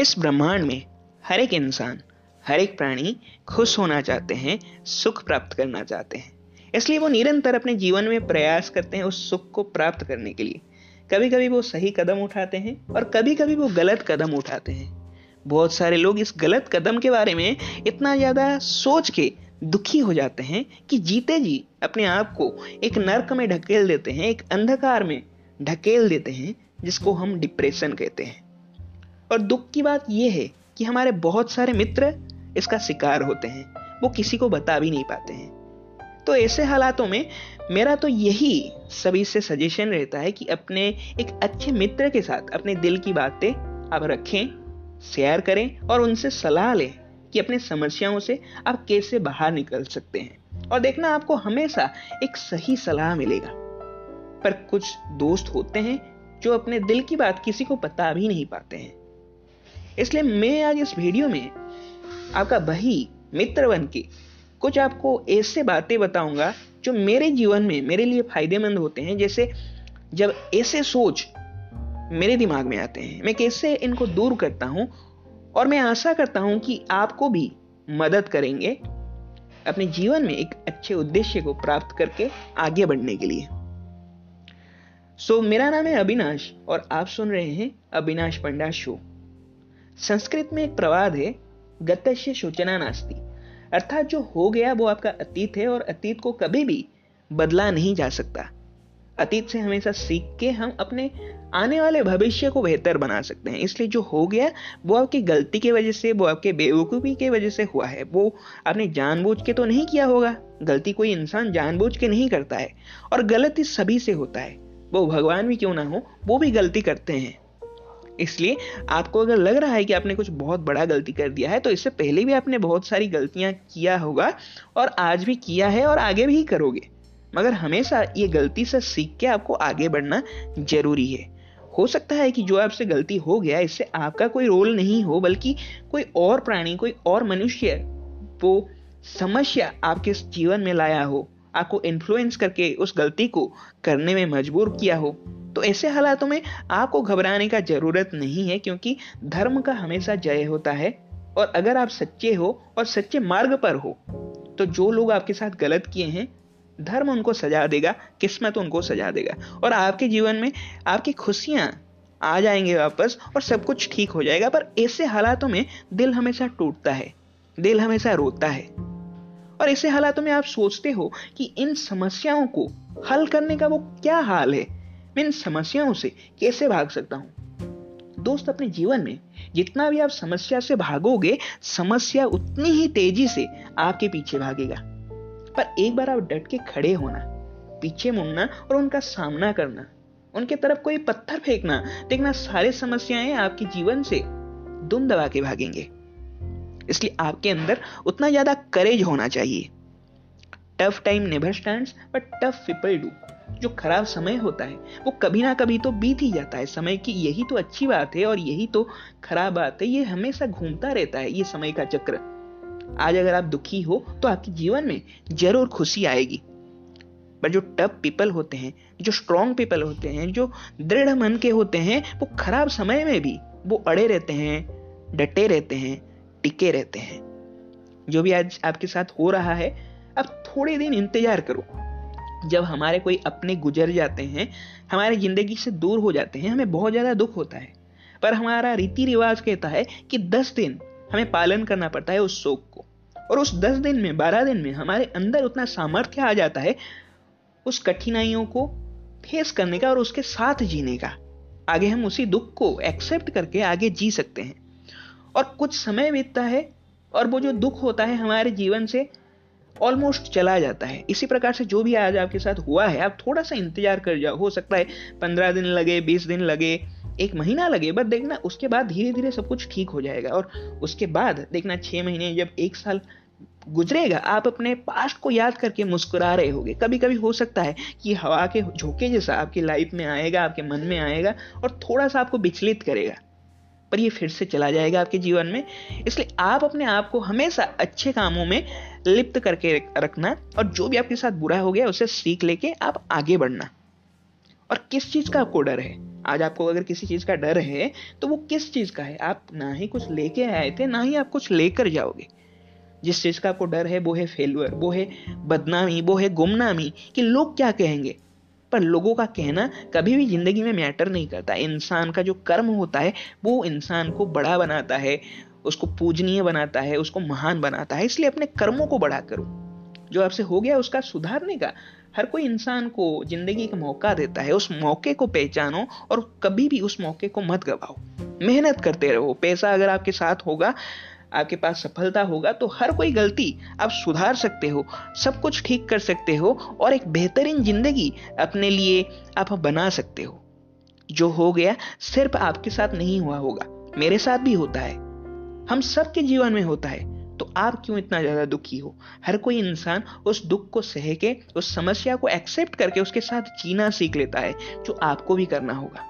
इस ब्रह्मांड में हर एक इंसान, हर एक प्राणी खुश होना चाहते हैं, सुख प्राप्त करना चाहते हैं। इसलिए वो निरंतर अपने जीवन में प्रयास करते हैं उस सुख को प्राप्त करने के लिए। कभी कभी वो सही कदम उठाते हैं और कभी कभी वो गलत कदम उठाते हैं। बहुत सारे लोग इस गलत कदम के बारे में इतना ज़्यादा सोच के दुखी हो जाते हैं कि जीते जी अपने आप को एक नर्क में ढकेल देते हैं, एक अंधकार में ढकेल देते हैं, जिसको हम डिप्रेशन कहते हैं। और दुख की बात यह है कि हमारे बहुत सारे मित्र इसका शिकार होते हैं। वो किसी को बता भी नहीं पाते हैं। तो ऐसे हालातों में मेरा तो यही सभी से सजेशन रहता है कि अपने एक अच्छे मित्र के साथ अपने दिल की बातें आप रखें शेयर करें और उनसे सलाह लें कि अपनी समस्याओं से आप कैसे बाहर निकल सकते हैं। और देखना आपको हमेशा एक सही सलाह मिलेगा। पर कुछ दोस्त होते हैं जो अपने दिल की बात किसी को बता भी नहीं पाते हैं। इसलिए मैं आज इस वीडियो में आपका वही मित्र बन के कुछ आपको ऐसे बातें बताऊँगा जो मेरे जीवन में मेरे लिए फ़ायदेमंद होते हैं। जैसे जब ऐसे सोच मेरे दिमाग में आते हैं मैं कैसे इनको दूर करता हूँ और मैं आशा करता हूँ कि आपको भी मदद करेंगे अपने जीवन में एक अच्छे उद्देश्य को प्राप्त करके आगे बढ़ने के लिए। सो so, मेरा नाम है अविनाश और आप सुन रहे हैं अविनाश पंडा शो संस्कृत में एक प्रवाद है, गतस्य सूचना नास्ती। अर्थात जो हो गया वो आपका अतीत है और अतीत को कभी भी बदला नहीं जा सकता। अतीत से हमेशा सीख के हम अपने आने वाले भविष्य को बेहतर बना सकते हैं। इसलिए जो हो गया, वो आपकी गलती की वजह से, वो आपके बेवकूफ़ी की वजह से हुआ है। वो आपने जानबूझ के तो नहीं किया होगा। गलती कोई इंसान जानबूझ के नहीं करता है और गलती सभी से होता है। वो भगवान भी क्यों ना हो, वो भी गलती करते हैं। इसलिए आपको अगर लग रहा है कि आपने कुछ बहुत बड़ा गलती कर दिया है तो इससे पहले भी आपने बहुत सारी गलतियाँ किया होगा और आज भी किया है और आगे भी करोगे। मगर हमेशा ये गलती से सीख के आपको आगे बढ़ना ज़रूरी है। हो सकता है कि जो आपसे गलती हो गया, इससे आपका कोई रोल नहीं हो, बल्कि कोई और प्राणी, कोई और मनुष्य, वो समस्या आपके जीवन में लाया हो, आपको इन्फ्लुएंस करके उस गलती को करने में मजबूर किया हो। तो ऐसे हालातों में आपको घबराने का ज़रूरत नहीं है, क्योंकि धर्म का हमेशा जय होता है। और अगर आप सच्चे हो और सच्चे मार्ग पर हो तो जो लोग आपके साथ गलत किए हैं, धर्म उनको सजा देगा, किस्मत उनको सजा देगा। और आपके जीवन में आपकी खुशियाँ आ जाएँगे वापस और सब कुछ ठीक हो जाएगा। पर ऐसे हालातों में दिल हमेशा टूटता है, दिल हमेशा रोता है। और ऐसे हालातों में आप सोचते हो कि इन समस्याओं को हल करने का वो क्या हाल है? मैं इन समस्याओं से कैसे भाग सकता हूँ? दोस्त, अपने जीवन में जितना भी आप समस्या से भागोगे, समस्या उतनी ही तेज़ी से आपके पीछे भागेगा। पर एक बार आप डट के खड़े होना, पीछे मुड़ना और उनका सामना करना, उनके तरफ़ कोई पत्थर फेंकना, देखना सारे समस्याएँ आपके जीवन से दुम दबा के भागेंगे। इसलिए आपके अंदर उतना ज़्यादा करेज होना चाहिए। Tough time never stands but tough people do जो खराब समय होता है, वो कभी ना कभी तो बीत ही जाता है। समय की यही तो अच्छी बात है और यही तो खराब बात है। ये हमेशा घूमता रहता है, ये समय का चक्र। आज अगर आप दुखी हो तो आपके जीवन में ज़रूर खुशी आएगी। पर जो टफ पीपल होते हैं, जो स्ट्रॉन्ग पीपल होते हैं, जो दृढ़ मन के होते हैं, वो खराब समय में भी वो अड़े रहते हैं, डटे रहते हैं, टिके रहते हैं। जो भी आज आपके साथ हो रहा है, अब थोड़े दिन इंतज़ार करो। जब हमारे कोई अपने गुजर जाते हैं, हमारे ज़िंदगी से दूर हो जाते हैं, हमें बहुत ज़्यादा दुख होता है। पर हमारा रीति रिवाज कहता है कि दस दिन हमें पालन करना पड़ता है उस शोक को। और उस दस दिन में, बारह दिन में हमारे अंदर उतना सामर्थ्य आ जाता है उस कठिनाइयों को फेस करने का और उसके साथ जीने का। आगे हम उसी दुख को एक्सेप्ट करके आगे जी सकते हैं। और कुछ समय बीतता है और वो जो दुख होता है हमारे जीवन से ऑलमोस्ट चला जाता है। इसी प्रकार से जो भी आज आपके साथ हुआ है, आप थोड़ा सा इंतज़ार कर जाओ। हो सकता है पंद्रह दिन लगे, बीस दिन लगे, एक महीना लगे बट देखना उसके बाद धीरे धीरे सब कुछ ठीक हो जाएगा। और उसके बाद देखना छः महीने जब एक साल गुजरेगा, आप अपने पास्ट को याद करके मुस्कुरा रहे होगे। कभी कभी हो सकता है कि हवा के झोंके जैसा आपकी लाइफ में आएगा, आपके मन में आएगा और थोड़ा सा आपको विचलित करेगा। पर ये फिर से चला जाएगा आपके जीवन में। इसलिए आप अपने आप को हमेशा अच्छे कामों में लिप्त करके रखना और जो भी आपके साथ बुरा हो गया उसे सीख लेके आप आगे बढ़ना। और किस चीज़ का आपको डर है? आज आपको अगर किसी चीज़ का डर है तो वो किस चीज़ का है? आप ना ही कुछ लेके आए थे, ना ही आप कुछ लेकर जाओगे। जिस चीज़ का आपको डर है, वो है फेलुअर वो है बदनामी, वो है गुमनामी, कि लोग क्या कहेंगे? पर लोगों का कहना कभी भी ज़िंदगी में मैटर नहीं करता। इंसान का जो कर्म होता है, वो इंसान को बड़ा बनाता है, उसको पूजनीय बनाता है, उसको महान बनाता है, इसलिए अपने कर्मों को बड़ा करो। जो आपसे हो गया उसका सुधारने का। हर कोई इंसान को ज़िंदगी का मौका देता है, उस मौके को पहचानो और कभी भी उस मौके को मत गवाओ। मेहनत करते रहो। पैसा अगर आपके साथ होगा आपके पास सफलता होगा तो हर कोई गलती आप सुधार सकते हो, सब कुछ ठीक कर सकते हो और एक बेहतरीन ज़िंदगी अपने लिए आप बना सकते हो। जो हो गया, सिर्फ़ आपके साथ नहीं हुआ होगा, मेरे साथ भी होता है। हम सबके जीवन में होता है तो आप क्यों इतना ज़्यादा दुखी हो? हर कोई इंसान उस दुख को सह के, उस समस्या को एक्सेप्ट करके उसके साथ जीना सीख लेता है, जो आपको भी करना होगा।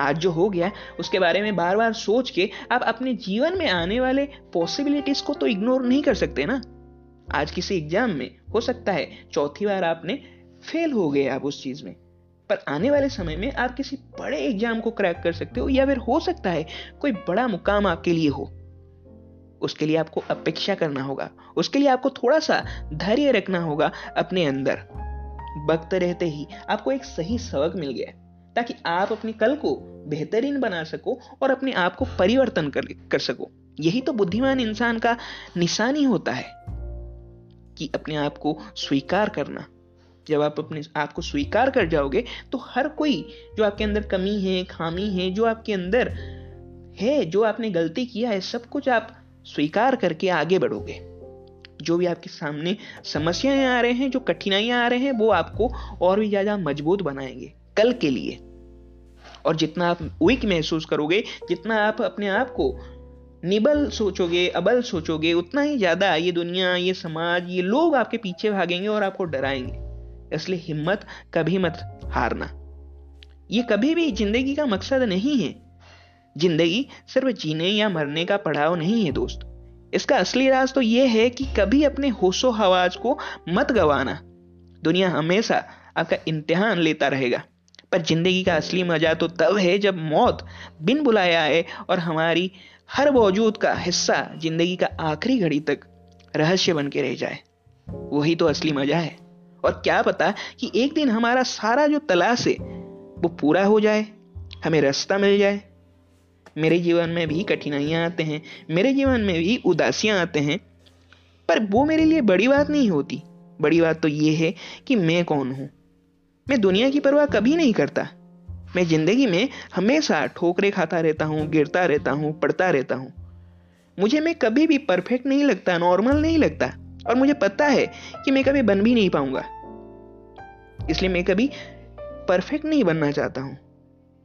आज जो हो गया, उसके बारे में बार बार सोच के आप अपने जीवन में आने वाले पॉसिबिलिटीज को तो इग्नोर नहीं कर सकते ना? आज किसी एग्ज़ाम में हो सकता है, चौथी बार आपने फेल हो गए आप उस चीज़ में। पर आने वाले समय में आप किसी बड़े एग्ज़ाम को क्रैक कर सकते हो या फिर हो सकता है कोई बड़ा मुकाम आपके लिए हो। उसके लिए आपको अपेक्षा करना होगा, उसके लिए आपको थोड़ा सा धैर्य रखना होगा अपने अंदर। वक्त रहते ही आपको एक सही सबक मिल गया। ताकि आप अपने कल को बेहतरीन बना सको और अपने आप को परिवर्तन कर, कर सको। यही तो बुद्धिमान इंसान का निशानी होता है कि अपने आप को स्वीकार करना। जब आप अपने आप को स्वीकार कर जाओगे तो हर कोई जो आपके अंदर कमी है खामी है जो आपके अंदर है जो आपने गलती किया है सब कुछ आप स्वीकार करके आगे बढ़ोगे। जो भी आपके सामने समस्याएँ आ रहे हैं जो कठिनाइयाँ आ रहे हैं वो आपको और भी ज़्यादा मज़बूत बनाएँगे। कल के लिए। और जितना आप वीक महसूस करोगे, जितना आप अपने आप को निबल सोचोगे, अबल सोचोगे, उतना ही ज़्यादा ये दुनिया, ये समाज, ये लोग आपके पीछे भागेंगे और आपको डराएँगे। इसलिए हिम्मत कभी मत हारना। ये कभी भी ज़िंदगी का मकसद नहीं है। ज़िंदगी सिर्फ़ जीने या मरने का पड़ाव नहीं है, दोस्त। इसका असली राज तो यह है कि कभी अपने होशो हवाज को मत गवाना। दुनिया हमेशा आपका इम्तिहान लेता रहेगा। पर ज़िंदगी का असली मज़ा तो तब है जब मौत बिन बुलाया आए और हमारी हर मौजूद का हिस्सा ज़िंदगी का आखिरी घड़ी तक रहस्य बन के रह जाए। वही तो असली मज़ा है। और क्या पता कि एक दिन हमारा सारा जो तलाश है वो पूरा हो जाए, हमें रास्ता मिल जाए। मेरे जीवन में भी कठिनाइयाँ आते हैं, मेरे जीवन में भी उदासियाँ आते हैं, पर वो मेरे लिए बड़ी बात नहीं होती। बड़ी बात तो ये है कि मैं कौन हूँ? मैं दुनिया की परवाह कभी नहीं करता। मैं ज़िंदगी में हमेशा ठोकरे खाता रहता हूँ, गिरता रहता हूँ पढ़ता रहता हूँ। मुझे मैं कभी भी परफेक्ट नहीं लगता नॉर्मल नहीं लगता, और मुझे पता है कि मैं कभी बन भी नहीं पाऊँगा। इसलिए मैं कभी परफेक्ट नहीं बनना चाहता हूँ।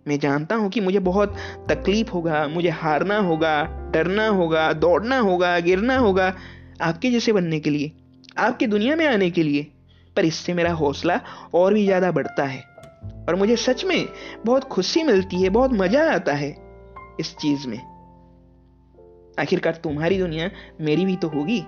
मैं जानता हूँ कि मुझे बहुत तकलीफ़ होगा, मुझे हारना होगा, डरना होगा, दौड़ना होगा, गिरना होगा आपके जैसे बनने के लिए, आपकी दुनिया में आने के लिए। पर इससे मेरा हौसला और भी ज़्यादा बढ़ता है। और मुझे सच में बहुत खुशी मिलती है, बहुत मज़ा आता है इस चीज़ में। आखिरकार तुम्हारी दुनिया मेरी भी तो होगी।